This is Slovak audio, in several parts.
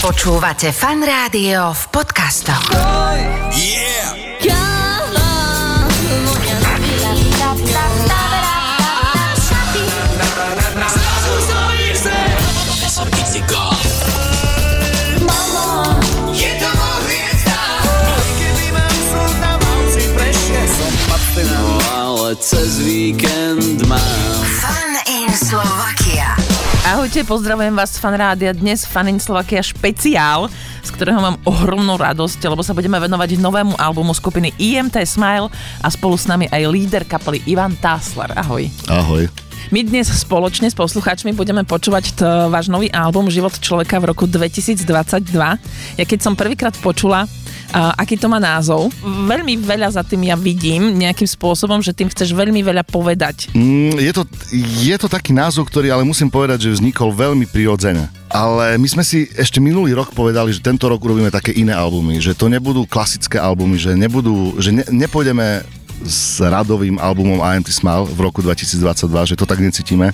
Počúvate fan rádio v podcastoch. Ale cez víkend Ahojte, pozdravujem vás z Fanrádia. Dnes Fanin Slovakia špeciál, z ktorého mám ohromnú radosť, lebo sa budeme venovať novému albumu skupiny IMT Smile a spolu s nami aj líder kapely Ivan Tásler. Ahoj. Ahoj. My dnes spoločne s poslucháčmi budeme počúvať t- váš nový album Život človeka v roku 2022. Ja keď som prvýkrát počula, a aký to má názov. Veľmi veľa za tým ja vidím nejakým spôsobom, že tým chceš veľmi veľa povedať. Mm, je, to, je to taký názov, ktorý ale musím povedať, že vznikol veľmi prirodzene. Ale my sme si ešte minulý rok povedali, že tento rok urobíme také iné albumy, že to nebudú klasické albumy, že, nebudú, že ne, nepôjdeme s radovým albumom IMT Smile v roku 2022, že to tak necítime,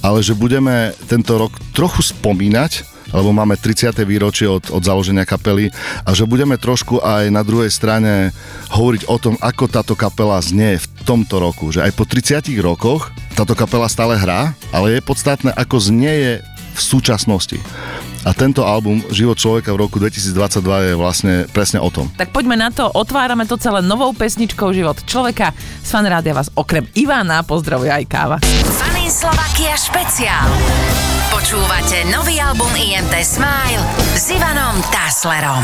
ale že budeme tento rok trochu spomínať lebo máme 30. výročie od, od založenia kapely a že budeme trošku aj na druhej strane hovoriť o tom, ako táto kapela znie v tomto roku. Že aj po 30 rokoch táto kapela stále hrá, ale je podstatné, ako znie v súčasnosti. A tento album Život človeka v roku 2022 je vlastne presne o tom. Tak poďme na to, otvárame to celé novou pesničkou Život človeka. Z fanrádia vás okrem Ivana pozdravuje aj káva. Fan in Slovakia špeciál. Počúvate nový album IMT Smile s Ivanom Táslerom.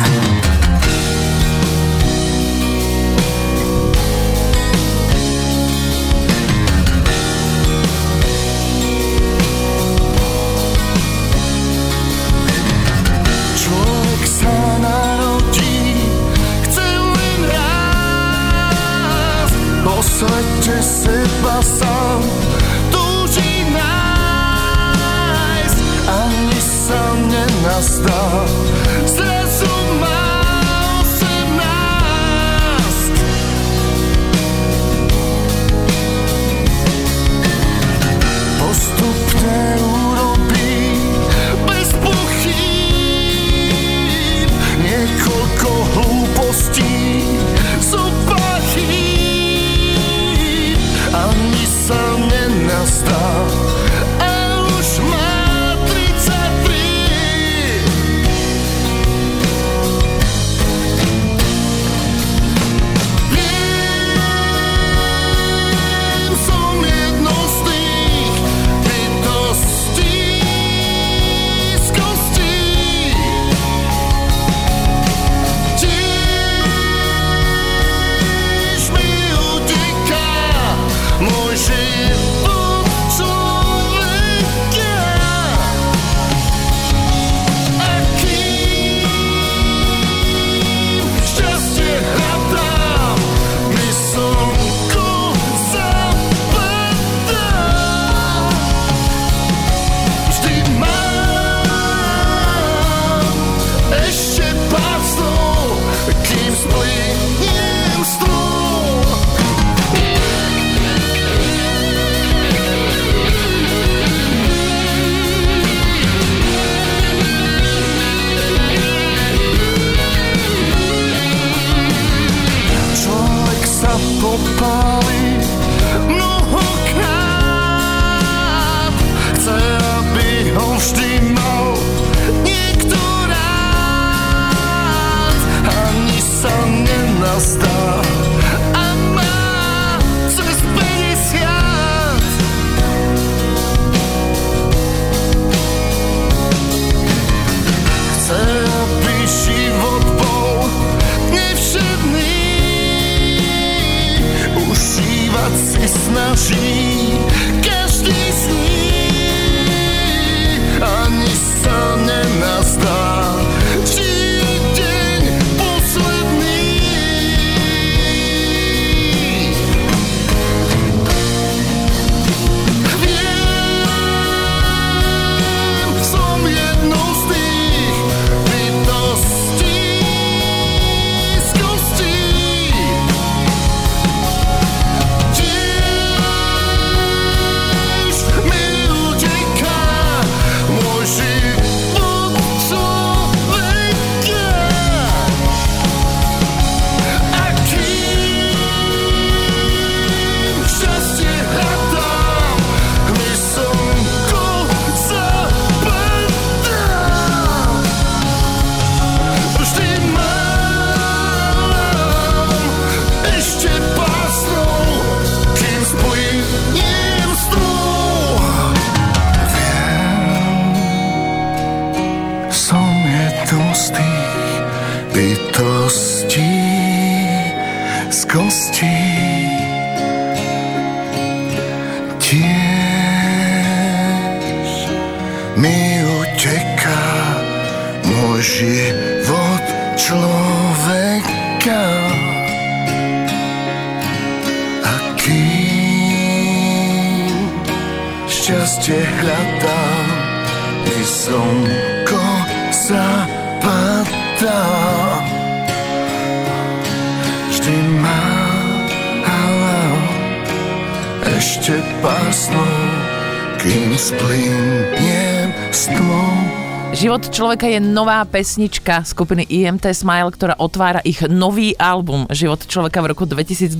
Život človeka je nová pesnička skupiny IMT Smile, ktorá otvára ich nový album Život človeka v roku 2022.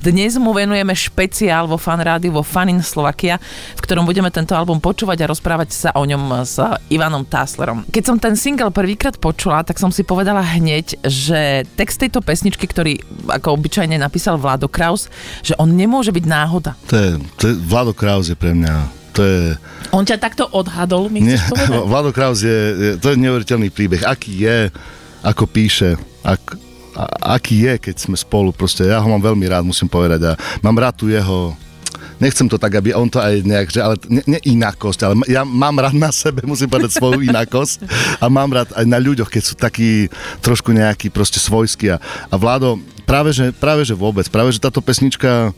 Dnes mu venujeme špeciál vo Fan Rádiu vo Fanin Slovakia, v ktorom budeme tento album počúvať a rozprávať sa o ňom s Ivanom Táslerom. Keď som ten single prvýkrát počula, tak som si povedala hneď, že text tejto pesničky, ktorý ako obyčajne napísal Vlado Kraus, že on nemôže byť náhoda. To je, to je, Vlado Kraus je pre mňa to je... On ťa takto odhadol, mi Nie, chceš povedať? Vlado Kraus je, to je neuveriteľný príbeh. Aký je, ako píše, ak, a, aký je, keď sme spolu. Proste ja ho mám veľmi rád, musím povedať. A mám rád tu jeho nechcem to tak, aby on to aj nejak, že, ale ne, ne inakosť, ale ja mám rád na sebe, musím povedať svoju inakosť a mám rád aj na ľuďoch, keď sú takí trošku nejakí proste svojskí a, a Vlado, práve že, práve že vôbec, práve že táto pesnička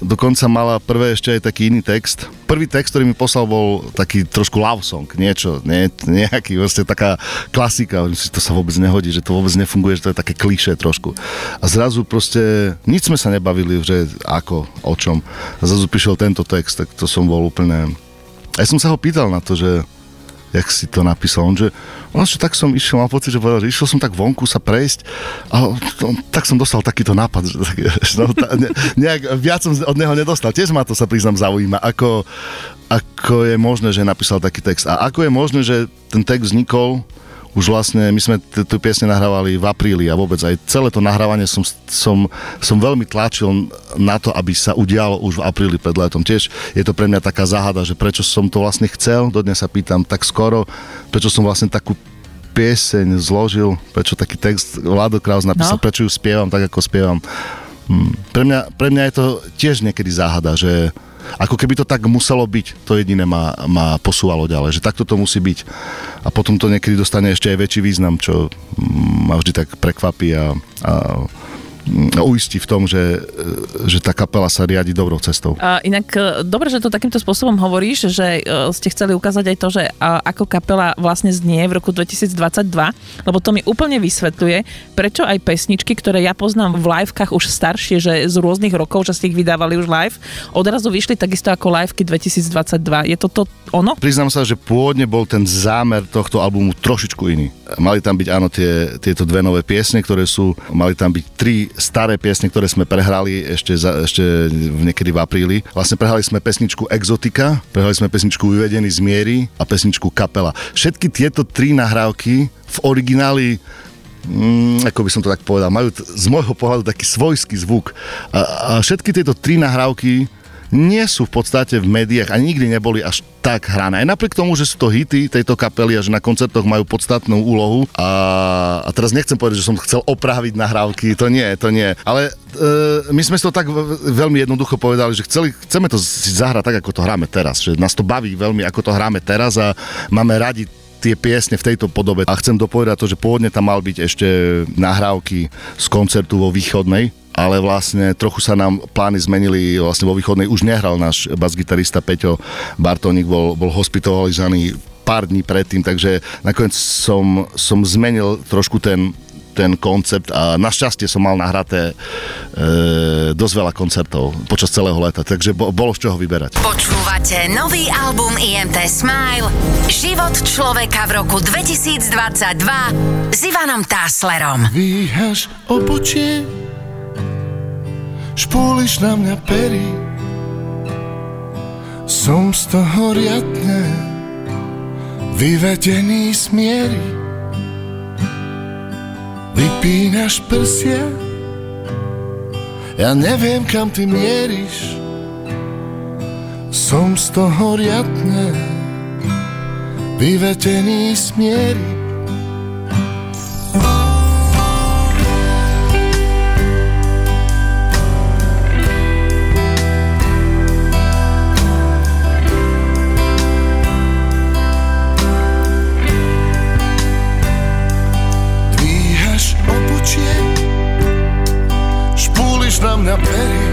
dokonca mala prvé ešte aj taký iný text. Prvý text, ktorý mi poslal, bol taký trošku love song, niečo, nie, nejaký, vlastne taká klasika, to sa vôbec nehodí, že to vôbec nefunguje, že to je také kliše trošku. A zrazu proste, nič sme sa nebavili, že ako, o čom. A zrazu prišiel tento text, tak to som bol úplne... A ja som sa ho pýtal na to, že jak si to napísal. On, že, on, že tak som išiel, mám pocit, že, povedal, že išiel som tak vonku sa prejsť a to, tak som dostal takýto nápad. Že, tak, no, ta, ne, nejak, viac som od neho nedostal. Tiež ma to sa priznám zaujíma, ako, ako je možné, že napísal taký text. A ako je možné, že ten text vznikol už vlastne, my sme t- tú piesne nahrávali v apríli a vôbec aj celé to nahrávanie som, som, som veľmi tlačil na to, aby sa udialo už v apríli pred letom. Tiež je to pre mňa taká záhada, že prečo som to vlastne chcel, dodnes sa pýtam tak skoro, prečo som vlastne takú pieseň zložil, prečo taký text Vlado Kraus napísal, No. no. prečo ju spievam tak, ako spievam. Hm. Pre, mňa, pre mňa je to tiež niekedy záhada, že ako keby to tak muselo byť, to jediné ma, ma posúvalo ďalej, že takto to musí byť. A potom to niekedy dostane ešte aj väčší význam, čo ma vždy tak prekvapí a, a uistí v tom, že, e, že tá kapela sa riadi dobrou cestou. A inak e, dobre, že to takýmto spôsobom hovoríš, že e, ste chceli ukázať aj to, že ako kapela vlastne znie v roku 2022, lebo to mi úplne vysvetľuje, prečo aj pesničky, ktoré ja poznám v livekách už staršie, že z rôznych rokov, že ste ich vydávali už live, odrazu vyšli takisto ako liveky 2022. Je to to ono? Priznám sa, že pôvodne bol ten zámer tohto albumu trošičku iný. Mali tam byť áno tie, tieto dve nové piesne, ktoré sú, mali tam byť tri staré piesne, ktoré sme prehrali ešte, za, ešte v- niekedy v apríli. Vlastne prehrali sme pesničku Exotika, prehrali sme pesničku Vyvedený z miery a pesničku Kapela. Všetky tieto tri nahrávky v origináli Mm, ako by som to tak povedal, majú t- z môjho pohľadu taký svojský zvuk. A, a všetky tieto tri nahrávky nie sú v podstate v médiách a nikdy neboli až tak hrané. Aj napriek tomu, že sú to hity tejto kapely a že na koncertoch majú podstatnú úlohu. A, a teraz nechcem povedať, že som chcel opraviť nahrávky, to nie, to nie. Ale e, my sme si to tak veľmi jednoducho povedali, že chceli, chceme to zahrať tak, ako to hráme teraz. Že nás to baví veľmi, ako to hráme teraz a máme radi tie piesne v tejto podobe. A chcem dopovedať to, že pôvodne tam mal byť ešte nahrávky z koncertu vo Východnej, ale vlastne trochu sa nám plány zmenili, vlastne vo Východnej už nehral náš basgitarista Peťo Bartónik, bol, bol hospitalizovaný pár dní predtým, takže nakoniec som, som zmenil trošku ten ten koncept a našťastie som mal nahraté e, dosť veľa koncertov počas celého leta, takže bo, bolo z čoho vyberať. Počúvate nový album IMT Smile Život človeka v roku 2022 s Ivanom Táslerom. Dvíhaš obočie, špúliš na mňa pery. Som z toho riadne vyvedený z miery. Vypínaš prsia, ja neviem kam ty mieríš. Som z toho riadne na pery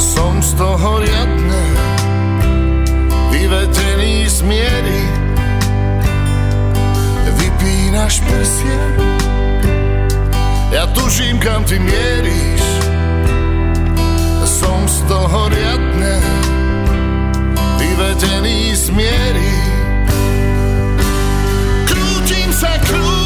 Som z toho riadne Vyvedený z miery. Vypínaš prsia Ja tuším, kam ty mieríš. Som z toho riadne Vyvedený z miery. Krútim sa, krútim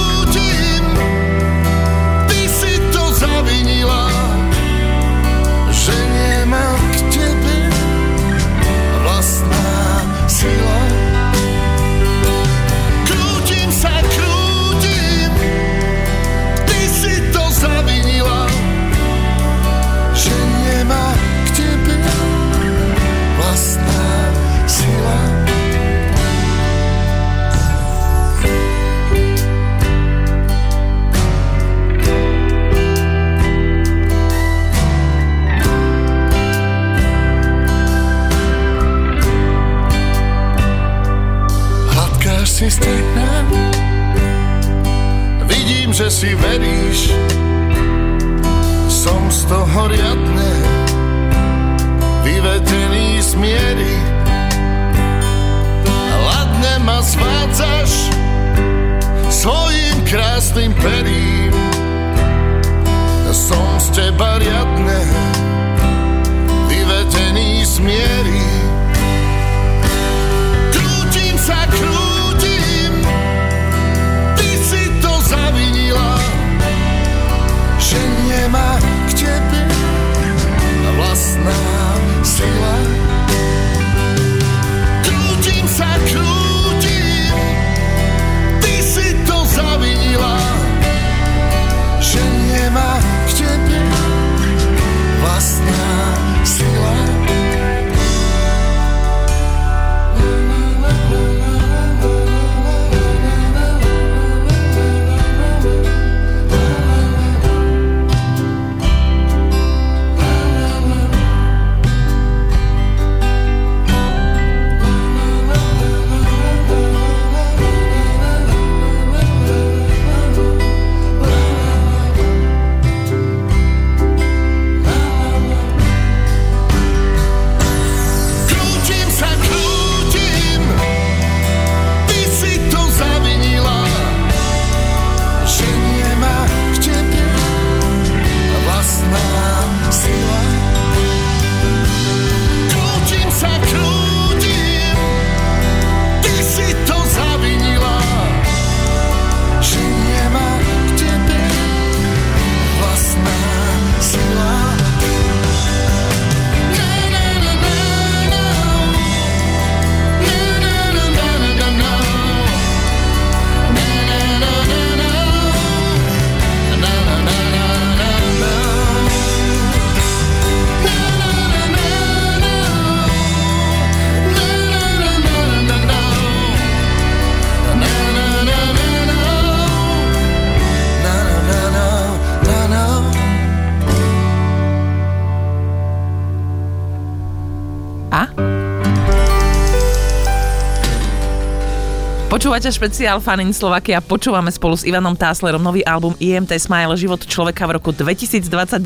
Počúvate špeciál Fanin Slovakia, počúvame spolu s Ivanom Táslerom nový album IMT Smile Život človeka v roku 2022.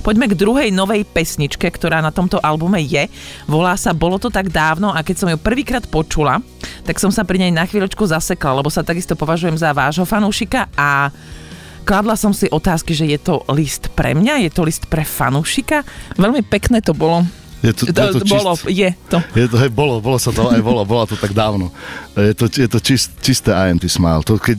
Poďme k druhej novej pesničke, ktorá na tomto albume je. Volá sa Bolo to tak dávno a keď som ju prvýkrát počula, tak som sa pri nej na chvíľočku zasekla, lebo sa takisto považujem za vášho fanúšika a kladla som si otázky, že je to list pre mňa, je to list pre fanúšika. Veľmi pekné to bolo. Je to, je To, to bolo, čist, je to. je to, hej, bolo, bolo sa to aj bolo, bolo to tak dávno. Je to, je to čist, čisté IMT Smile. To, keď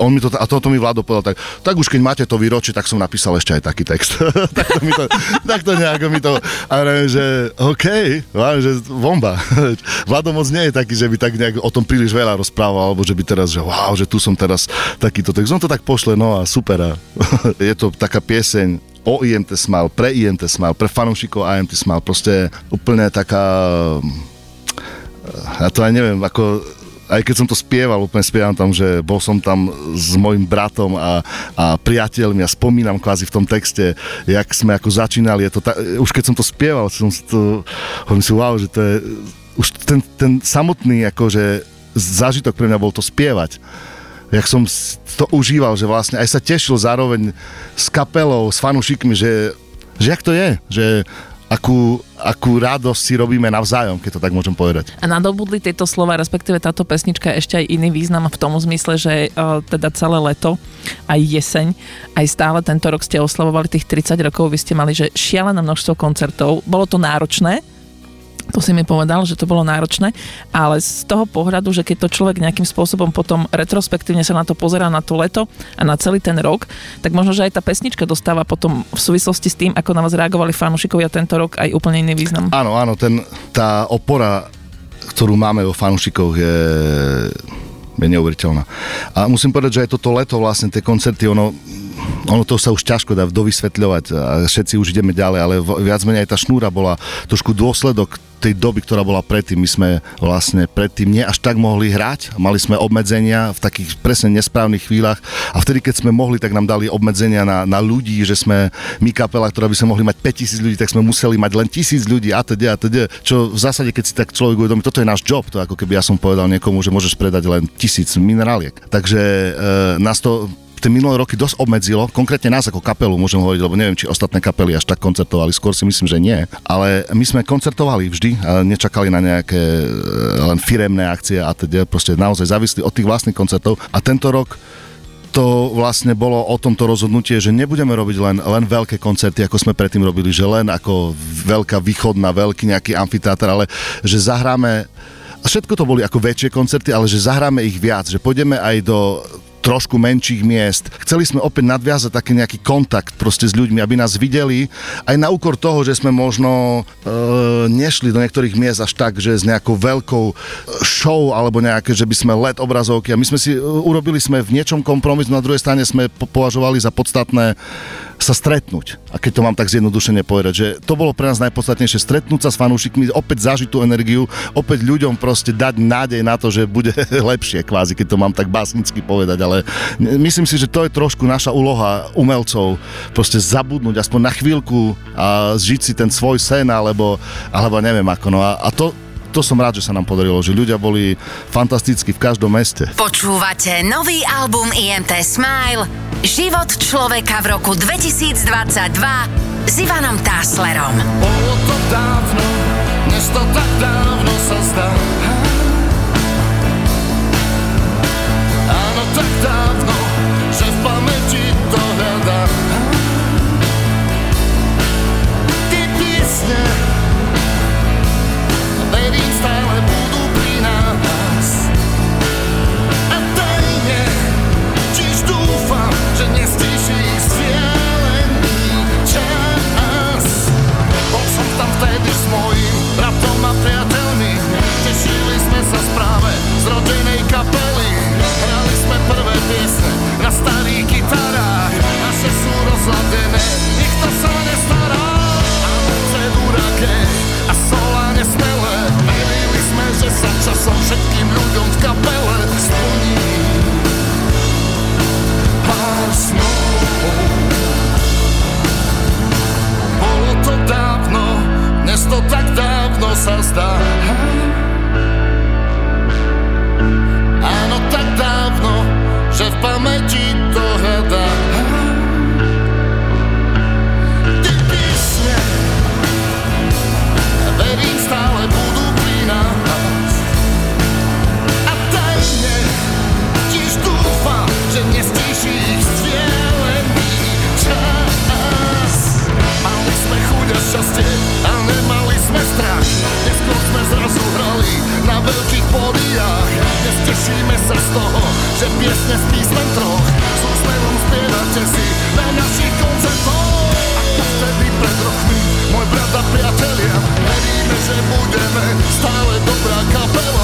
on mi to, a toto mi Vlado povedal tak, tak už keď máte to výročie, tak som napísal ešte aj taký text. tak, to mi to, tak to nejako mi to, a vravím, že OK, vravím, že bomba. Vlado moc nie je taký, že by tak nejak o tom príliš veľa rozprával, alebo že by teraz, že wow, že tu som teraz takýto text. On to tak pošle, no a super. A je to taká pieseň o IMT Smile, pre IMT Smile, pre fanúšikov IMT Smile, proste úplne taká ja to aj neviem, ako aj keď som to spieval, úplne spievam tam, že bol som tam s mojim bratom a, a priateľmi a spomínam kvázi v tom texte, jak sme ako začínali, je to ta, už keď som to spieval, som si to, hovorím si, wow, že to je, už ten, ten samotný akože zážitok pre mňa bol to spievať jak som to užíval, že vlastne aj sa tešil zároveň s kapelou, s fanúšikmi, že, že jak to je, že akú, akú radosť si robíme navzájom, keď to tak môžem povedať. A nadobudli tieto slova, respektíve táto pesnička ešte aj iný význam v tom zmysle, že uh, teda celé leto, aj jeseň, aj stále tento rok ste oslavovali tých 30 rokov, vy ste mali, že šialené množstvo koncertov, bolo to náročné, to si mi povedal, že to bolo náročné, ale z toho pohľadu, že keď to človek nejakým spôsobom potom retrospektívne sa na to pozerá na to leto a na celý ten rok, tak možno, že aj tá pesnička dostáva potom v súvislosti s tým, ako na vás reagovali fanúšikovia tento rok, aj úplne iný význam. Áno, áno, ten, tá opora, ktorú máme vo fanúšikoch je je neuveriteľná. A musím povedať, že aj toto leto vlastne tie koncerty, ono, ono to sa už ťažko dá dovysvetľovať a všetci už ideme ďalej, ale viac menej aj tá šnúra bola trošku dôsledok tej doby, ktorá bola predtým. My sme vlastne predtým nie až tak mohli hrať, mali sme obmedzenia v takých presne nesprávnych chvíľach a vtedy, keď sme mohli, tak nám dali obmedzenia na, na ľudí, že sme my kapela, ktorá by sme mohli mať 5000 ľudí, tak sme museli mať len 1000 ľudí a teda a teda, čo v zásade, keď si tak človek uvedomí, toto je náš job, to ako keby ja som povedal niekomu, že môžeš predať len tisíc mineráliek. Takže e, nás to tie minulé roky dosť obmedzilo, konkrétne nás ako kapelu môžem hovoriť, lebo neviem, či ostatné kapely až tak koncertovali, skôr si myslím, že nie. Ale my sme koncertovali vždy a nečakali na nejaké e, len firemné akcie a teda proste naozaj závisli od tých vlastných koncertov. A tento rok to vlastne bolo o tomto rozhodnutie, že nebudeme robiť len, len veľké koncerty, ako sme predtým robili, že len ako veľká východná, veľký nejaký amfiteátr, ale že zahráme všetko to boli ako väčšie koncerty, ale že zahráme ich viac, že pôjdeme aj do trošku menších miest. Chceli sme opäť nadviazať taký nejaký kontakt proste s ľuďmi, aby nás videli, aj na úkor toho, že sme možno e, nešli do niektorých miest až tak, že s nejakou veľkou show alebo nejaké, že by sme let obrazovky a my sme si, e, urobili sme v niečom kompromis, na druhej strane sme považovali za podstatné sa stretnúť. A keď to mám tak zjednodušene povedať, že to bolo pre nás najpodstatnejšie, stretnúť sa s fanúšikmi, opäť zažiť tú energiu, opäť ľuďom proste dať nádej na to, že bude lepšie kvázi, keď to mám tak básnicky povedať, ale myslím si, že to je trošku naša úloha umelcov, proste zabudnúť aspoň na chvíľku a žiť si ten svoj sen, alebo, alebo neviem ako. No a, a to, to som rád, že sa nám podarilo, že ľudia boli fantastickí v každom meste. Počúvate nový album IMT Smile Život človeka v roku 2022 s Ivanom Táslerom. Bolo to dávno, dnes to tak dávno sa zdá. Áno, tak dávno, rozladené, nikto sa nestará. A noce duraké a sola nesmelé, verili sme, že sa časom všetkým ľuďom v kapele splní pár snov. Bolo to dávno, dnes to tak dávno sa zdá. Veľkých pódiách. Dnes tešíme sa z toho, že piesne z písmen troch s úsmevom spievate si na našich koncertoch. Ako vtedy pred rokmi, môj brat a priatelia, veríme, že budeme stále dobrá kapela.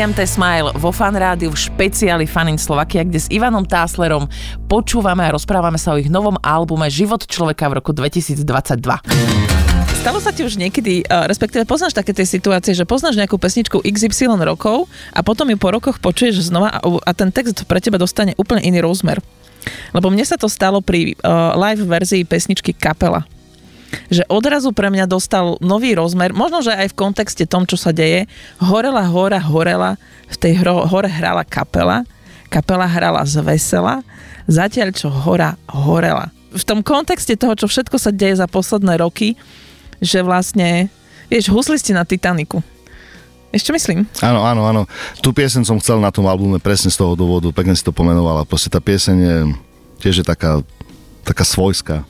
IMT Smile vo Fan Rádiu v špeciáli Fan in Slovakia, kde s Ivanom Táslerom počúvame a rozprávame sa o ich novom albume Život človeka v roku 2022. Stalo sa ti už niekedy, uh, respektíve poznáš také tie situácie, že poznáš nejakú pesničku XY rokov a potom ju po rokoch počuješ znova a, a ten text pre teba dostane úplne iný rozmer. Lebo mne sa to stalo pri uh, live verzii pesničky Kapela že odrazu pre mňa dostal nový rozmer, možno, že aj v kontexte tom, čo sa deje. Horela hora, horela, v tej hro, hore hrala kapela, kapela hrala z vesela, zatiaľ čo hora horela. V tom kontexte toho, čo všetko sa deje za posledné roky, že vlastne, vieš, huslisti na Titaniku. Ešte myslím? Áno, áno, áno. Tu piesen som chcel na tom albume presne z toho dôvodu, pekne si to pomenovala. Proste tá pieseň je tiež je taká, taká svojská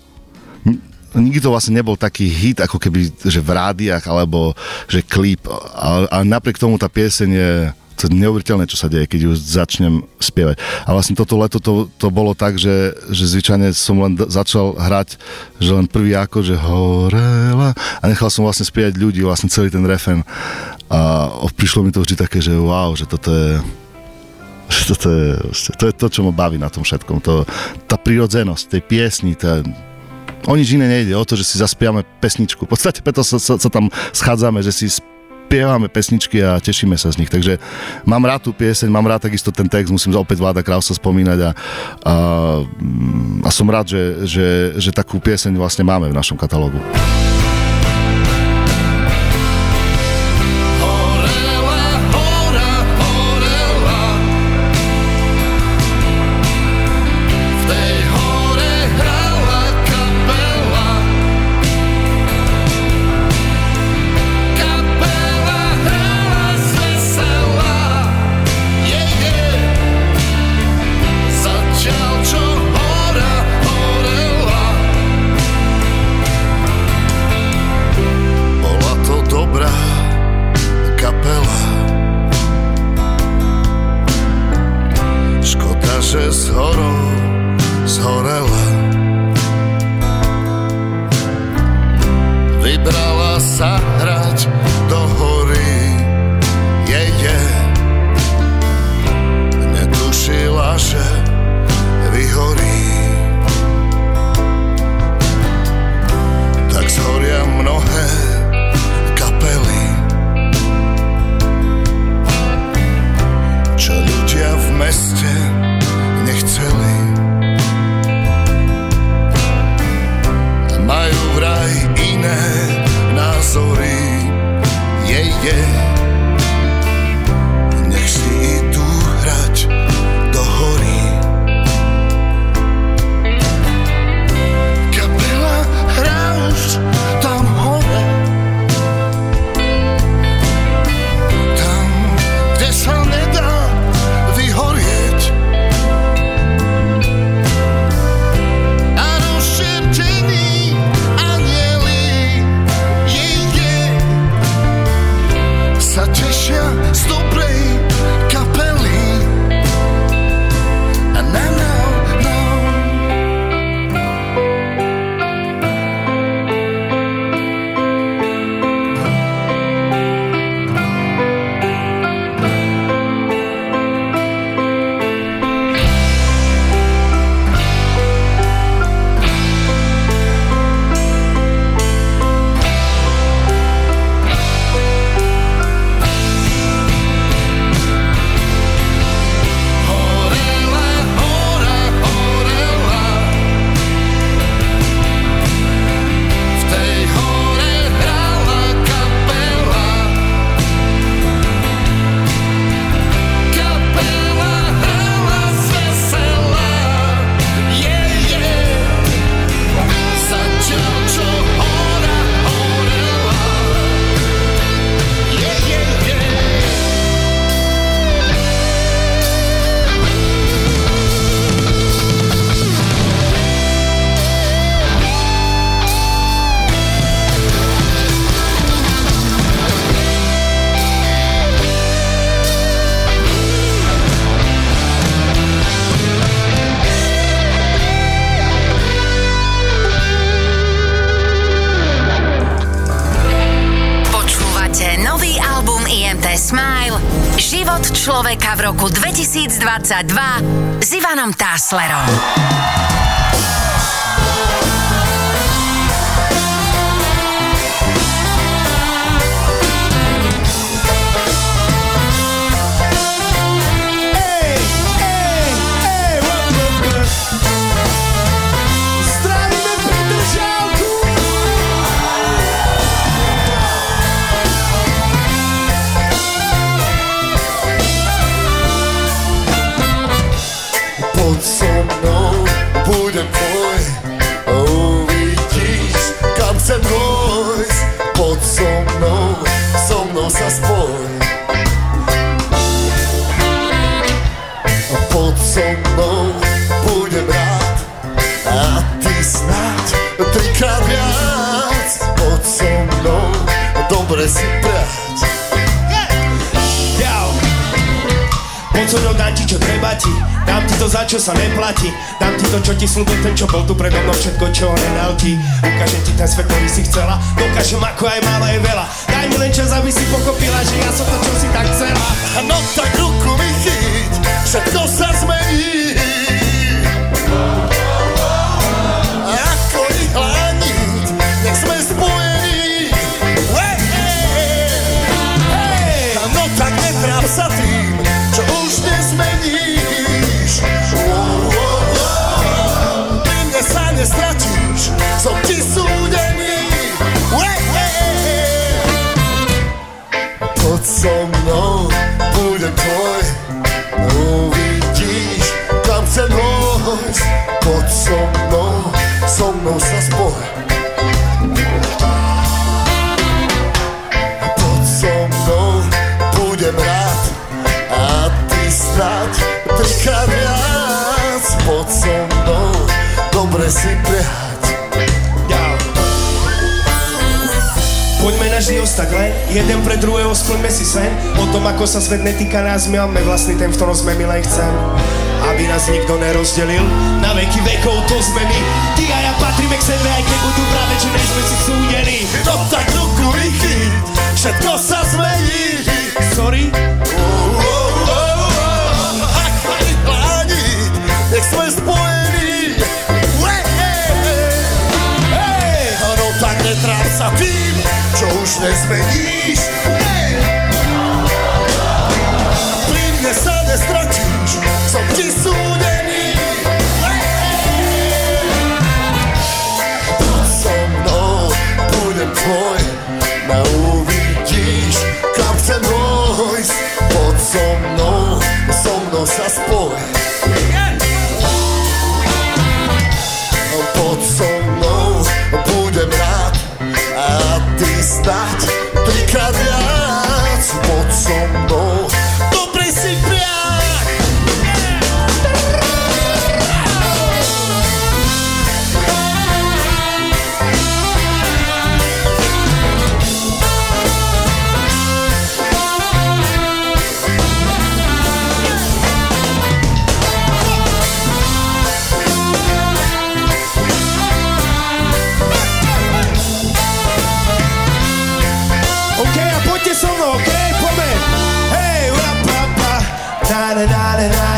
nikdy to vlastne nebol taký hit, ako keby, že v rádiách, alebo že klip, ale, ale napriek tomu tá pieseň je to je neuveriteľné, čo sa deje, keď ju začnem spievať. A vlastne toto leto to, to bolo tak, že, že zvyčajne som len začal hrať, že len prvý ako, že horela a nechal som vlastne spievať ľudí, vlastne celý ten refen. A prišlo mi to vždy také, že wow, že toto je že toto je, to je to, čo ma baví na tom všetkom. To, tá prirodzenosť tej piesni, tá, O nič iné nejde, o to, že si zaspievame pesničku. V podstate preto sa, sa, sa tam schádzame, že si spievame pesničky a tešíme sa z nich. Takže mám rád tú pieseň, mám rád takisto ten text, musím opäť Vláda Krausa spomínať a, a, a som rád, že, že, že takú pieseň vlastne máme v našom katalógu. 2022 s Ivanom Táslerom. Čo sa neplatí. Dám ti to, čo ti slúbil ten, čo bol tu predo mnou Všetko, čo nedal ti. Ukážem ti ten svet, ktorý si chcela. Dokážem, ako aj málo je veľa. Daj mi len čas, aby si pochopila Že ja som to, čo si tak chcela. No tak ruku mi chyť, všetko sa zmení. Ako Poď so mnou, so mnou sa spoj Poď so mnou, budem rád. A ty snáď trikrát viac Poď so mnou, dobre si prehať Poďme na život tak len Jeden pre druhého splňme si sen O tom, ako sa svet netýka nás My máme vlastný ten, v ktorom sme my len chcem Aby nás nikto nerozdelil Na veky vekov to sme my Ty a ja patríme k sebe Aj keď budú práve, že nie sme si súdení No tak ruku vychyť, všetko sa zmení Sorry? Oh, oh, oh, Ako vyplániť, nech sme spojení netráp sa tým, čo už nezmeníš Hej. Pri mne sa nestratíš, som ti súdený hej. Poď so mnou, budem tvoj Na uvidíš, kam chcem dôjsť Poď so mnou, so mnou sa spoj ty snáď trikrát viac Poď Na, na, na,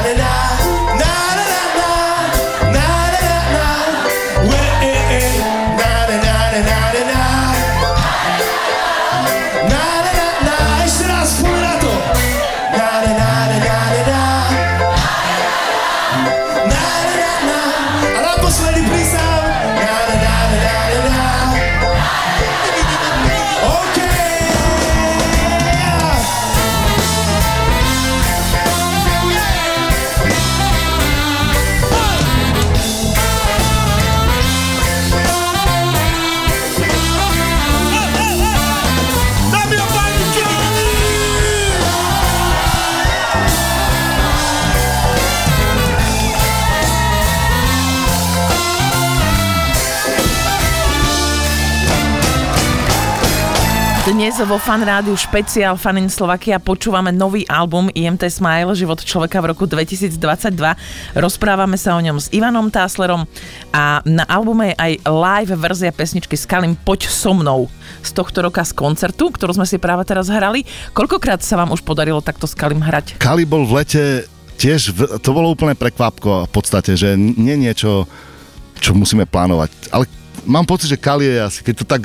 Dnes vo Fan Rádiu špeciál Fan in Slovakia počúvame nový album IMT Smile, život človeka v roku 2022. Rozprávame sa o ňom s Ivanom Táslerom a na albume je aj live verzia pesničky Skalim Poď so mnou z tohto roka z koncertu, ktorú sme si práve teraz hrali. Koľkokrát sa vám už podarilo takto Skalim hrať? Kali bol v lete tiež, v- to bolo úplne prekvapko v podstate, že nie niečo, čo musíme plánovať. Ale mám pocit, že Kali je asi, keď to tak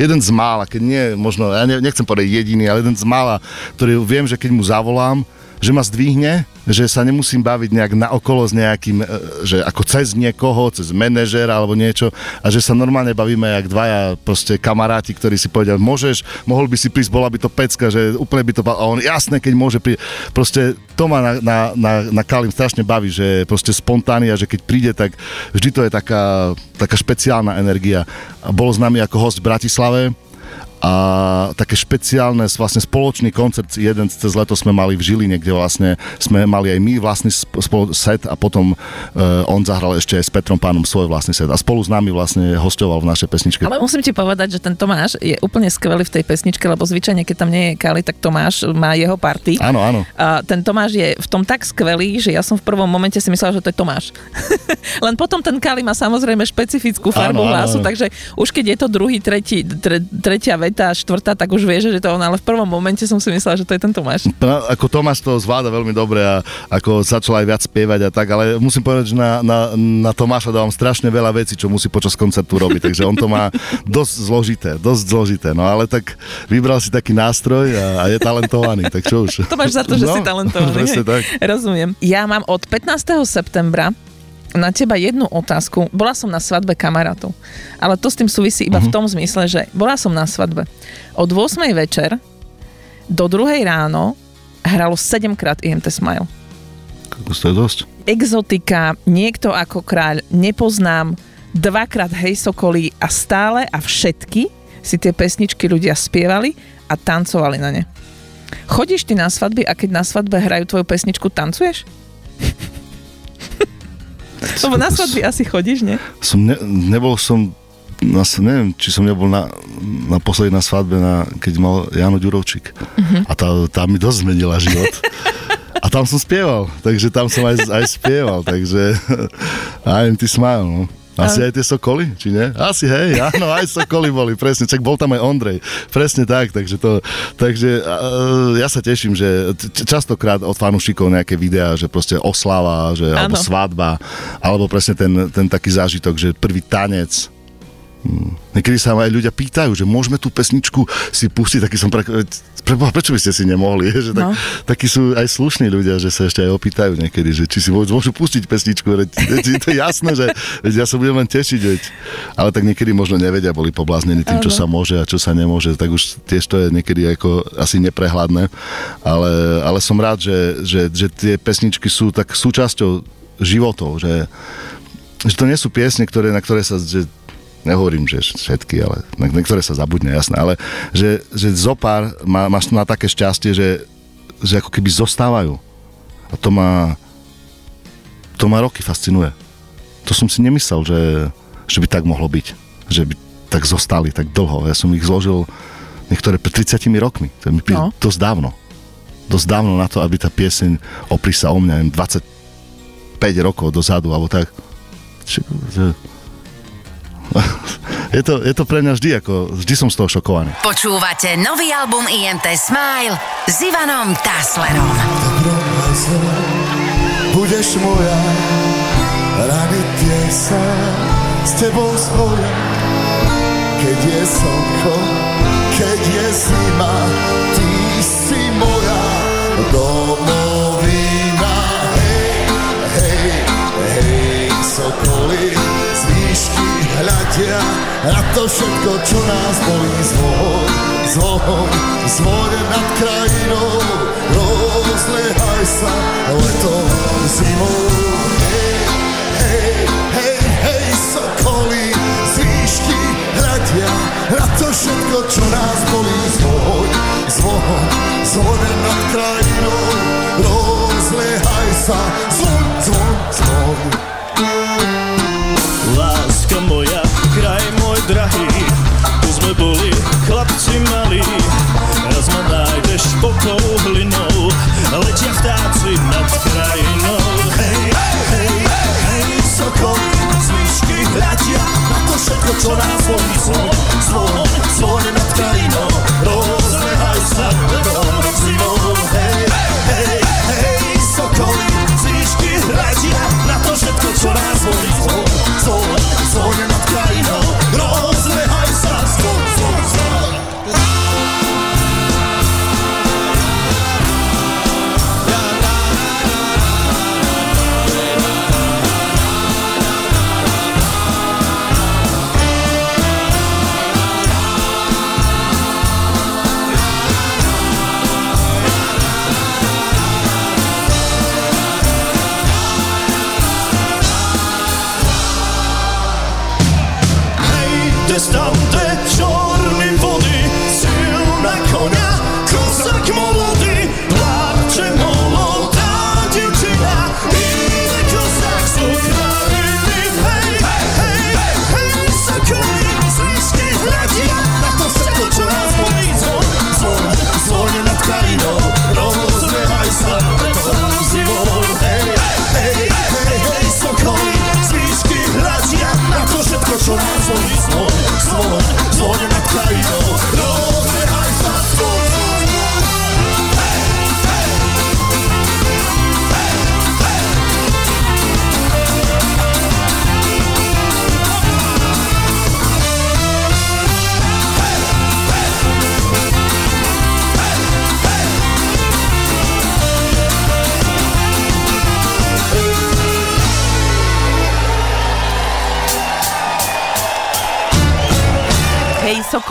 jeden z mála, keď nie, možno, ja ne- nechcem povedať jediný, ale jeden z mála, ktorý viem, že keď mu zavolám, že ma zdvihne, že sa nemusím baviť nejak naokolo s nejakým, e, že ako cez niekoho, cez manažera alebo niečo a že sa normálne bavíme jak dvaja proste kamaráti, ktorí si povedia, môžeš, mohol by si prísť, bola by to pecka, že úplne by to, a on jasné, keď môže prísť, proste to ma na, na, na, na Kalim strašne baví, že proste spontánny a že keď príde, tak vždy to je taká, taká špeciálna energia. Bol s nami ako host v Bratislave, a také špeciálne vlastne spoločný koncert, jeden cez leto sme mali v Žiline, kde vlastne sme mali aj my vlastný sp- spolo- set a potom uh, on zahral ešte aj s Petrom Pánom svoj vlastný set a spolu s nami vlastne hostoval v našej pesničke. Ale musím ti povedať, že ten Tomáš je úplne skvelý v tej pesničke, lebo zvyčajne, keď tam nie je Kali, tak Tomáš má jeho party. Áno, áno. A ten Tomáš je v tom tak skvelý, že ja som v prvom momente si myslela, že to je Tomáš. Len potom ten Kali má samozrejme špecifickú farbu Áno, áno, hlasu, áno. takže už keď je to druhý, tretí, tre, tretia veta, štvrtá, tak už vieš, že to on, ale v prvom momente som si myslela, že to je ten Tomáš. No, ako Tomáš to zvláda veľmi dobre a ako začal aj viac spievať a tak, ale musím povedať, že na, na, na Tomáša dávam strašne veľa vecí, čo musí počas koncertu robiť, takže on to má dosť zložité, dosť zložité, no ale tak vybral si taký nástroj a, a je talentovaný, tak čo už. To máš za to, že no, si talentovaný. Hej. tak. Rozumiem. Ja mám od 15. septembra na teba jednu otázku. Bola som na svadbe kamarátov, ale to s tým súvisí iba uh-huh. v tom zmysle, že bola som na svadbe. Od 8. večer do 2. ráno hralo 7 krát IMT Smile. To je dosť. Exotika, niekto ako kráľ, nepoznám, dvakrát hej sokolí a stále a všetky si tie pesničky ľudia spievali a tancovali na ne. Chodíš ty na svadby a keď na svadbe hrajú tvoju pesničku, tancuješ? Lebo na svadby asi chodíš, nie? Som ne, nebol som na, neviem, či som nebol na, na poslednej na svadbe, na, keď mal Jano Ďurovčík. Uh-huh. A tá, tá mi dosť zmenila život. A tam som spieval, takže tam som aj, aj spieval, takže I'm ty smile, no. Asi aj tie sokoly, či nie? Asi hej, áno, aj sokoly boli, presne, čak bol tam aj Ondrej, presne tak, takže to, takže ja sa teším, že častokrát od fanúšikov nejaké videá, že proste oslava, že, alebo svadba, alebo presne ten, ten taký zážitok, že prvý tanec, Hmm. Niekedy sa ma aj ľudia pýtajú, že môžeme tú pesničku si pustiť, taký som pre... Preboha, prečo by ste si nemohli? Že tak, No. Takí sú aj slušní ľudia, že sa ešte aj opýtajú niekedy, že či si môžu, môžu pustiť pesničku. Veď je to jasné, že veď ja sa budem len tešiť. Veď. Ale tak niekedy možno nevedia, boli pobláznení tým, čo sa môže a čo sa nemôže. Tak už tiež to je niekedy ako asi neprehľadné. Ale, ale som rád, že, že, že tie pesničky sú tak súčasťou životov, že, že to nie sú piesne, ktoré, na ktoré sa že nehovorím, že všetky, ale niektoré sa zabudne, jasné, ale že, že zopár má, máš na také šťastie, že, že ako keby zostávajú. A to ma to ma roky fascinuje. To som si nemyslel, že, že by tak mohlo byť. Že by tak zostali tak dlho. Ja som ich zložil niektoré pred 30 rokmi. To je mi no. dosť dávno. Dosť dávno na to, aby tá pieseň opri sa o mňa neviem, 25 rokov dozadu, alebo tak. Či, že... je, to, je to pre mňa vždy, ako, vždy som z toho šokovaný. Počúvate nový album IMT Smile s Ivanom Taslerom. Budeš moja, rany tie sa s tebou svoja. Keď je slnko, keď je zima, ty si moja domovina. Hľadia na to všetko, čo nás bolí zvoň, zvoň, zvoň nad krajinou, rozliehaj sa letom, zimou. Hej, hej, hej, hej, sokoly z výšky hľadia na to všetko, čo nás bolí zvoň, zvoň, zvoň nad krajinou, rozliehaj sa, boli chlapci malí. Raz ma nájdeš pokou hlinou, letia vtáci nad krajinou. Hej, hej, hej, hej, hej sokol, zvyšky hľadia na to všetko, čo nás len zlo, zlo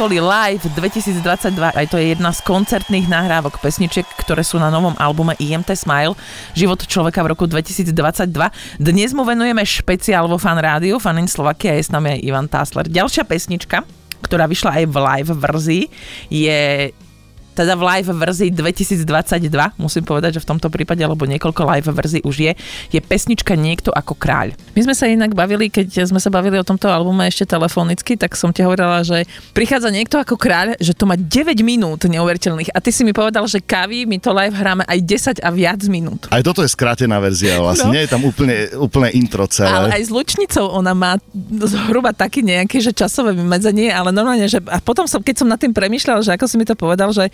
Sokoly Live 2022. Aj to je jedna z koncertných nahrávok pesničiek, ktoré sú na novom albume IMT Smile, Život človeka v roku 2022. Dnes mu venujeme špeciál vo Fan Rádiu, Fan in Slovakia, je s nami aj Ivan Tásler. Ďalšia pesnička, ktorá vyšla aj v live verzii, je teda v live verzii 2022, musím povedať, že v tomto prípade, alebo niekoľko live verzií už je, je pesnička Niekto ako kráľ. My sme sa inak bavili, keď sme sa bavili o tomto albume ešte telefonicky, tak som ti hovorila, že prichádza niekto ako kráľ, že to má 9 minút neuveriteľných a ty si mi povedal, že kávy my to live hráme aj 10 a viac minút. Aj toto je skrátená verzia, vlastne No. nie je tam úplne, úplne intro Ale celé. aj s Lučnicou ona má zhruba taký nejaké, že časové vymedzenie, ale normálne, že a potom som, keď som nad tým premyšľal, že ako si mi to povedal, že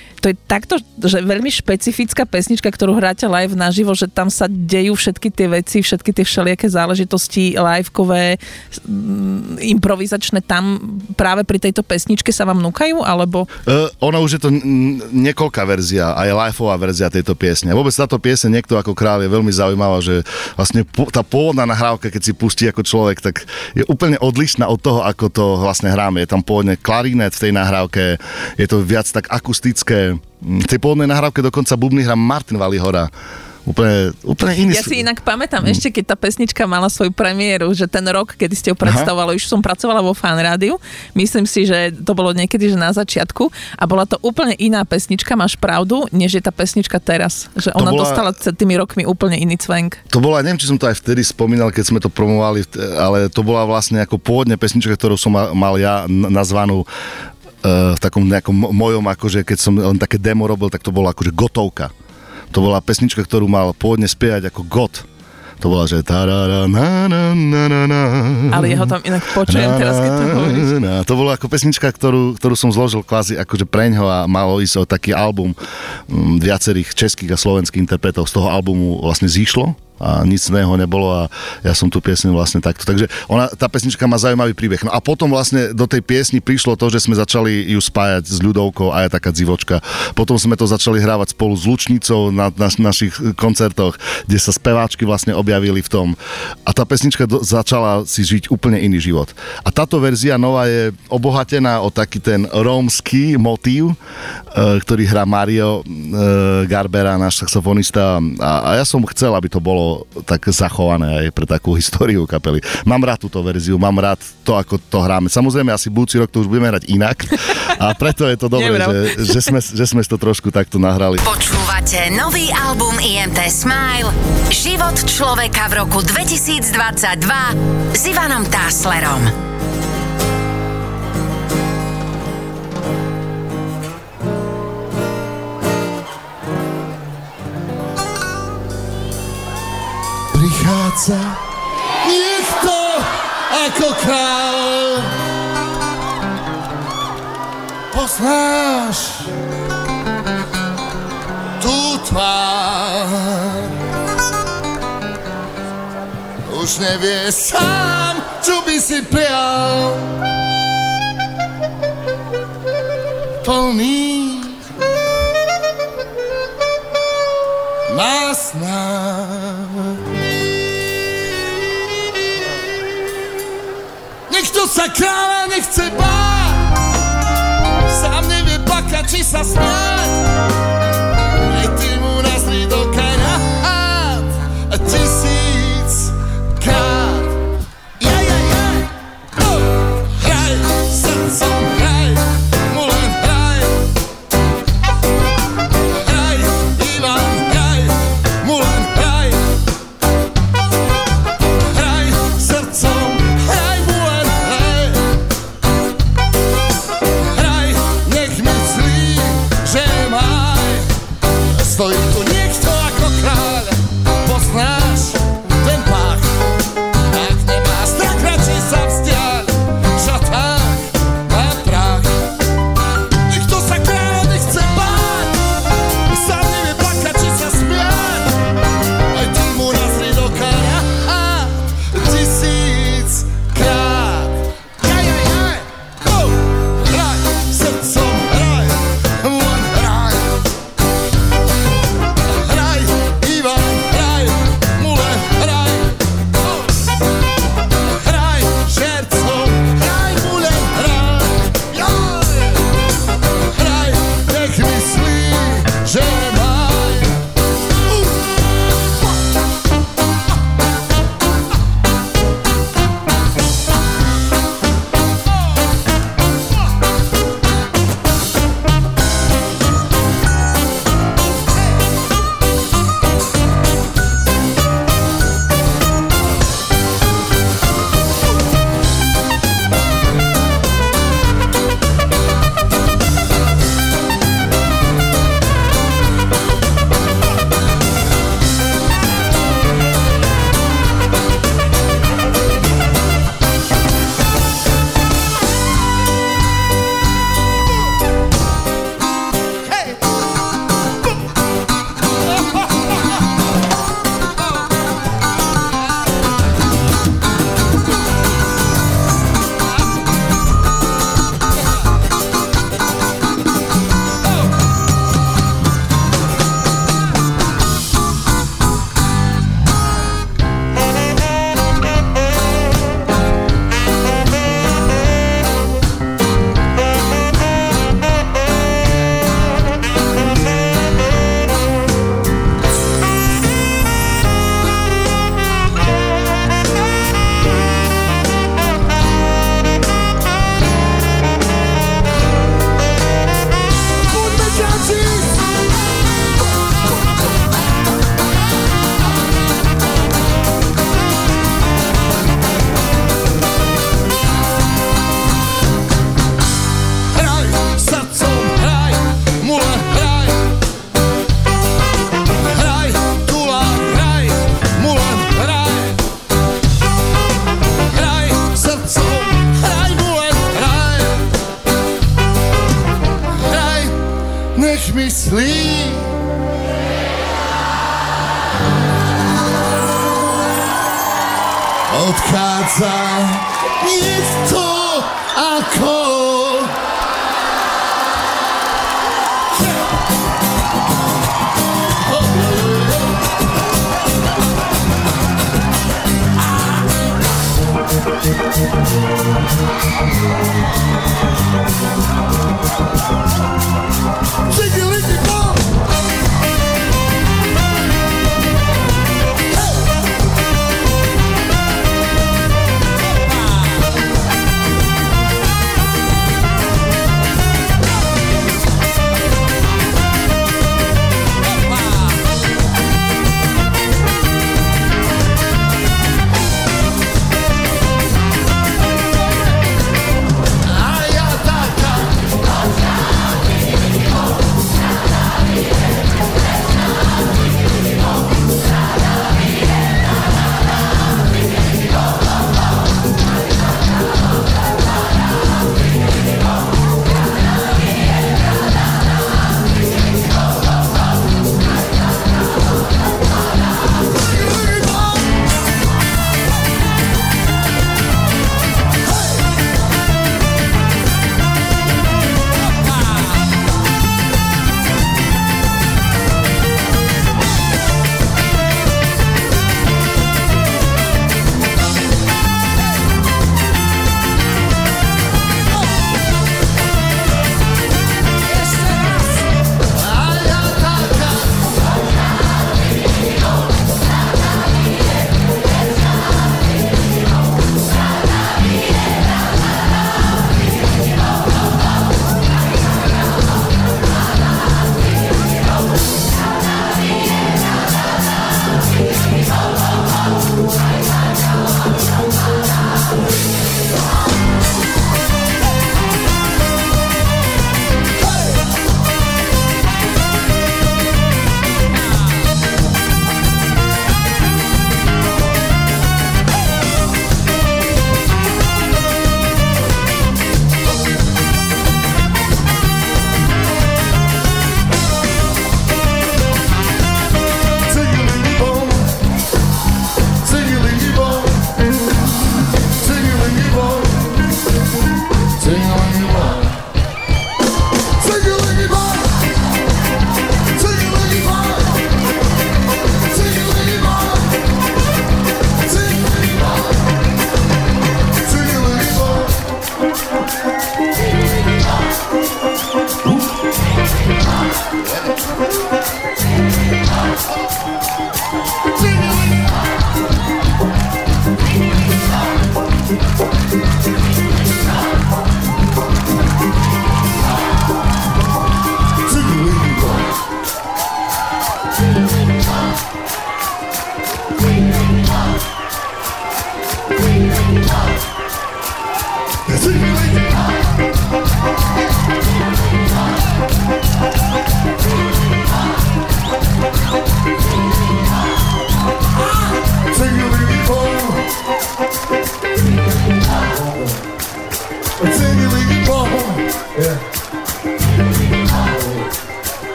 to je takto, že veľmi špecifická pesnička, ktorú hráte live naživo, že tam sa dejú všetky tie veci, všetky tie všelijaké záležitosti livekové, mm, improvizačné tam práve pri tejto pesničke sa vám núkajú, alebo Uh, ono už je to n- niekoľká verzia, aj liveová verzia tejto piesne. Vôbec táto piesne Niekto ako kráľ je veľmi zaujímavá, že vlastne po, tá pôvodná nahrávka, keď si pustí ako človek, tak je úplne odlišná od toho, ako to vlastne hráme. Je tam pôvodne klarinet v tej nahrávke, je to viac tak akustické. V tej pôvodnej nahrávke dokonca bubny hrá Martin Valihora. Úplne, úplne iný. Ja si inak pamätám ešte, keď tá pesnička mala svoju premiéru, že ten rok, kedy ste ju predstavovali, už som pracovala vo fan rádiu. Myslím si, že to bolo niekedy, že na začiatku a bola to úplne iná pesnička, máš pravdu, než je tá pesnička teraz. Že ona bola- dostala tými rokmi úplne iný cvenk. To bola, neviem, či som to aj vtedy spomínal, keď sme to promovali, ale to bola vlastne ako pôvodne pesnička, ktorú som ma- mal ja nazvanú v takom nejakom mo- mojom, akože keď som len také demo robil, tak to bola akože gotovka. To bola pesnička, ktorú mal pôvodne spievať ako got. To bola, že tarara, na, na, na, na, na. Ale jeho tam inak počujem teraz, keď to hovoríš. Na, to bolo ako pesnička, ktorú, ktorú som zložil kvázi akože preňho a malo ísť o taký album mm, viacerých českých a slovenských interpretov. Z toho albumu vlastne zišlo a nic iného nebolo a ja som tú piesň vlastne takto. Takže ona, tá pesnička má zaujímavý príbeh. No a potom vlastne do tej piesni prišlo to, že sme začali ju spájať s ľudovkou a je taká dzivočka. Potom sme to začali hrávať spolu s Lučnicou na, na našich koncertoch, kde sa speváčky vlastne objavili v tom. A tá pesnička do, začala si žiť úplne iný život. A táto verzia nová je obohatená o taký ten rómsky motív, e, ktorý hrá Mario e, Garbera, náš saxofonista. A, a ja som chcel, aby to bolo tak zachované aj pre takú históriu kapely. Mám rád túto verziu, mám rád to, ako to hráme. Samozrejme, asi budúci rok to už budeme hrať inak. A preto je to dobré, že, že, sme, že sme to trošku takto nahrali. Počúvate nový album IMT Smile Život človeka v roku 2022 s Ivanom Táslerom. Prichádza niekto ako král. Poznáš tú tvár. Už nevie sám, čo by si prial. Plný nás kráľa nechce báť Sám nevie plakať, či sa smáť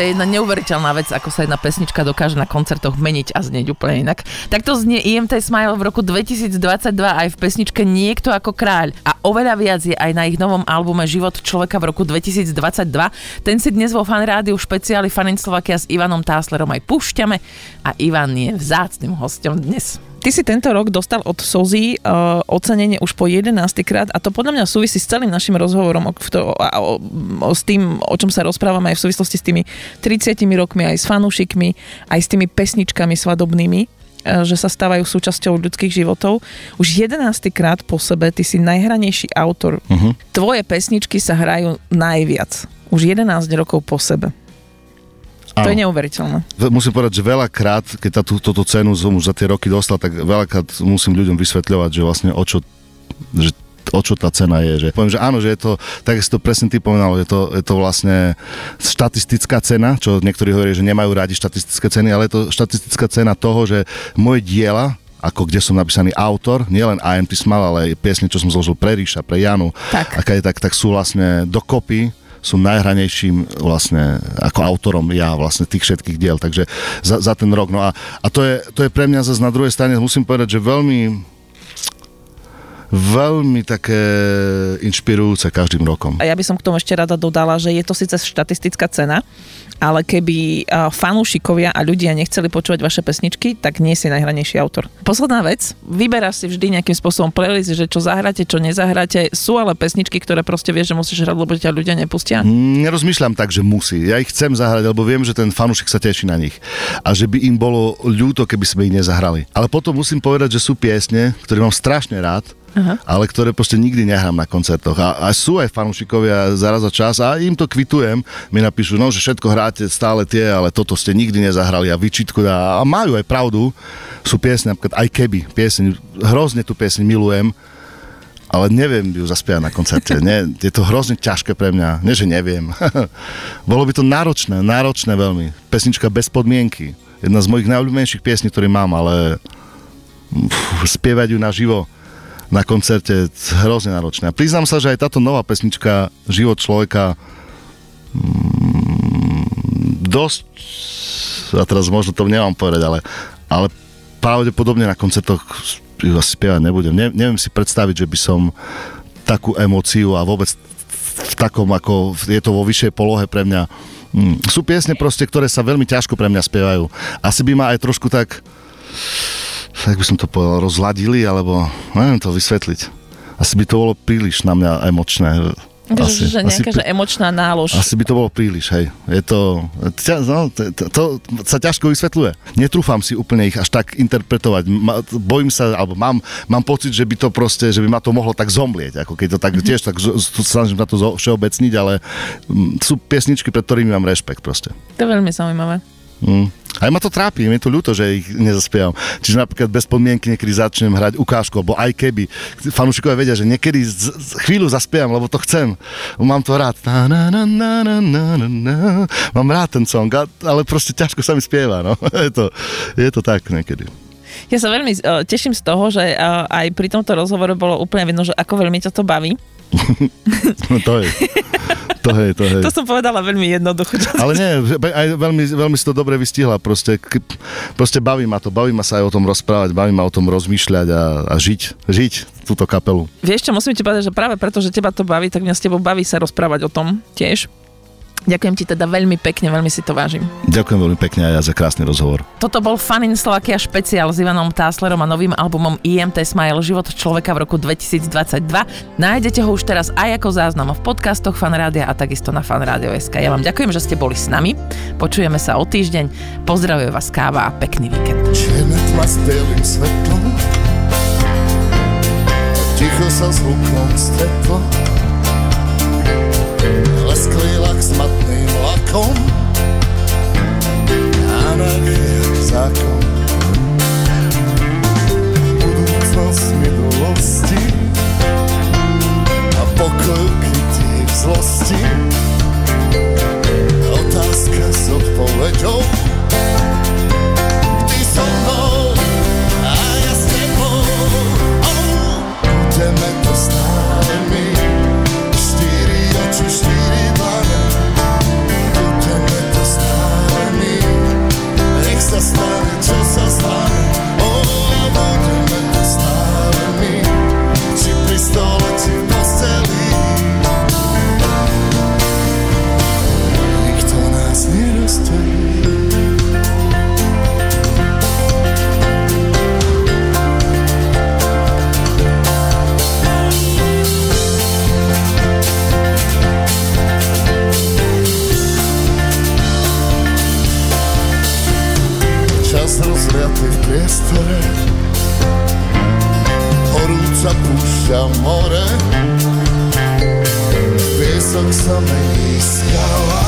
je jedna neuveriteľná vec, ako sa jedna pesnička dokáže na koncertoch meniť a znieť úplne inak. Takto znie IMT Smile v roku 2022 aj v pesničke Niekto ako kráľ a oveľa viac je aj na ich novom albume Život človeka v roku 2022. Ten si dnes vo fan rádiu špeciáli Fanin Slovakia s Ivanom Táslerom aj púšťame a Ivan je vzácným hostom dnes. Ty si tento rok dostal od Sozy uh, ocenenie už po 11. krát a to podľa mňa súvisí s celým našim rozhovorom o, a, o, o, s tým, o čom sa rozprávame aj v súvislosti s tými 30 rokmi, aj s fanúšikmi, aj s tými pesničkami svadobnými uh, že sa stávajú súčasťou ľudských životov. Už 11. krát po sebe ty si najhranejší autor. Uh-huh. Tvoje pesničky sa hrajú najviac. Už 11 rokov po sebe. To je Áno. neuveriteľné. Musím povedať, že veľakrát, keď tá, tú, túto cenu som už za tie roky dostal, tak veľakrát musím ľuďom vysvetľovať, že vlastne o čo, že o čo tá cena je. Že poviem, že áno, že je to, tak si to presne ty povedal, je to, je to vlastne štatistická cena, čo niektorí hovoria, že nemajú radi štatistické ceny, ale je to štatistická cena toho, že moje diela, ako kde som napísaný autor, nielen IMT Smile, ale aj piesne, čo som zložil pre Ríša, pre Janu, Tak. a keď tak, tak sú vlastne dokopy sú najhranejším vlastne ako autorom ja vlastne tých všetkých diel, takže za, za ten rok. No a, a to, je, to je pre mňa zase na druhej strane, musím povedať, že veľmi veľmi také inšpirujúce každým rokom. A ja by som k tomu ešte rada dodala, že je to síce štatistická cena, ale keby fanúšikovia a ľudia nechceli počúvať vaše pesničky, tak nie si najhranejší autor. Posledná vec, vyberáš si vždy nejakým spôsobom playlist, že čo zahráte, čo nezahráte. Sú ale pesničky, ktoré proste vieš, že musíš hrať, lebo ťa ľudia nepustia. Mm, Nerozmýšľam tak, že musí. Ja ich chcem zahrať, lebo viem, že ten fanúšik sa teší na nich. A že by im bolo ľúto, keby sme ich nezahrali. Ale potom musím povedať, že sú piesne, ktoré mám strašne rád, Aha. ale ktoré proste nikdy nehrám na koncertoch. A, a sú aj fanúšikovia zaraz za čas a im to kvitujem. Mi napíšu, no, že všetko hráte stále tie, ale toto ste nikdy nezahrali a vyčitku a, a majú aj pravdu. Sú piesne, napríklad aj keby, pieseň, hrozne tú pieseň milujem, ale neviem ju zaspievať na koncerte. Nie, je to hrozne ťažké pre mňa. Nie, že neviem. Bolo by to náročné, náročné veľmi. Pesnička bez podmienky. Jedna z mojich najobľúbenejších piesní, ktoré mám, ale uf, spievať ju naživo na koncerte hrozne náročné. A priznám sa, že aj táto nová pesnička Život človeka mm, dosť a teraz možno to nemám povedať, ale, ale pravdepodobne na koncertoch ju asi spievať nebudem. Ne, neviem si predstaviť, že by som takú emóciu a vôbec v takom, ako je to vo vyššej polohe pre mňa. Mm, sú piesne proste, ktoré sa veľmi ťažko pre mňa spievajú. Asi by ma aj trošku tak tak by som to povedal, rozladili, alebo neviem to vysvetliť. Asi by to bolo príliš na mňa emočné. Asi, že asi, nejaká že emočná nálož. asi by to bolo príliš, hej. Je to, no, to, to, to sa ťažko vysvetľuje. Netrúfam si úplne ich až tak interpretovať. Ma, bojím sa, alebo mám, mám pocit, že by to proste, že by ma to mohlo tak zomlieť, ako keď to tak tiež tak snažím na to všeobecniť, ale mm, sú piesničky, pred ktorými mám rešpekt proste. To je veľmi zaujímavé. Mm. Aj ma to trápi, mi to ľúto, že ich nezaspievam. Čiže napríklad bez podmienky niekedy začnem hrať ukážku, alebo aj keby. Fanúšikovia vedia, že niekedy z, z, chvíľu zaspievam, lebo to chcem. Mám to rád. Na, na, na, na, na, na, na. Mám rád ten song, ale proste ťažko sa mi spieva. No. je, to, je to tak niekedy. Ja sa veľmi uh, teším z toho, že uh, aj pri tomto rozhovore bolo úplne vidno, že ako veľmi ťa to baví. No to je. To je, to je. To som povedala veľmi jednoducho. čo- Ale nie, aj veľmi, veľmi si to dobre vystihla. Proste, proste baví ma to. Baví ma sa aj o tom rozprávať, baví ma o tom rozmýšľať a, a žiť. Žiť túto kapelu. Vieš čo, musím ti povedať, že práve preto, že teba to baví, tak mňa s tebou baví sa rozprávať o tom tiež. Ďakujem ti teda veľmi pekne, veľmi si to vážim. Ďakujem veľmi pekne aj ja za krásny rozhovor. Toto bol Fanin Slovakia špeciál s Ivanom Táslerom a novým albumom IMT Smile Život človeka v roku 2022. Nájdete ho už teraz aj ako záznam v podcastoch Fanrádia a takisto na fanradio.sk. Ja vám ďakujem, že ste boli s nami. Počujeme sa o týždeň. Pozdravuje vás Káva a pekný víkend. Čierna tma s bielým svetlom Ticho sa s hlukom stretlo matným lakom Anarchia zákon. Budúcnosť minulosti A pokoj krytý v zlosti. Otázka s odpoveďou bez rozliatých priestore. Horúca púšťa more. Piesok sa mení skala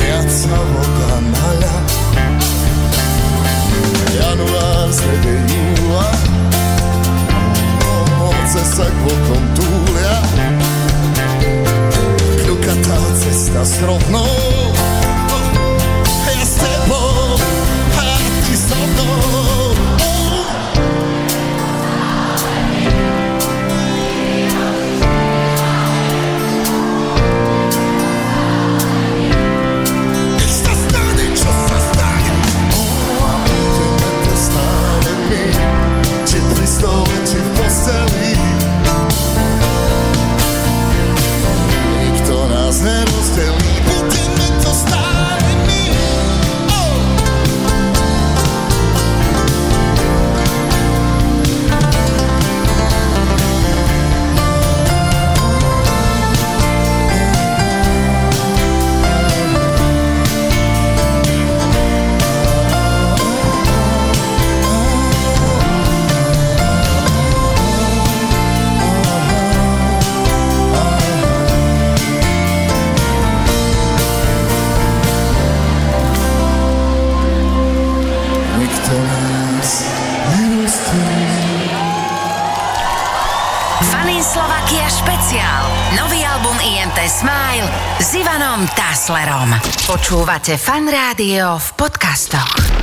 Riaca voda na ľad Január zrede júla Noce sa k bokom túlia. Kľukatá cesta s rovnou. So mnou Taslerom. Počúvate Fan Rádio v podcastoch.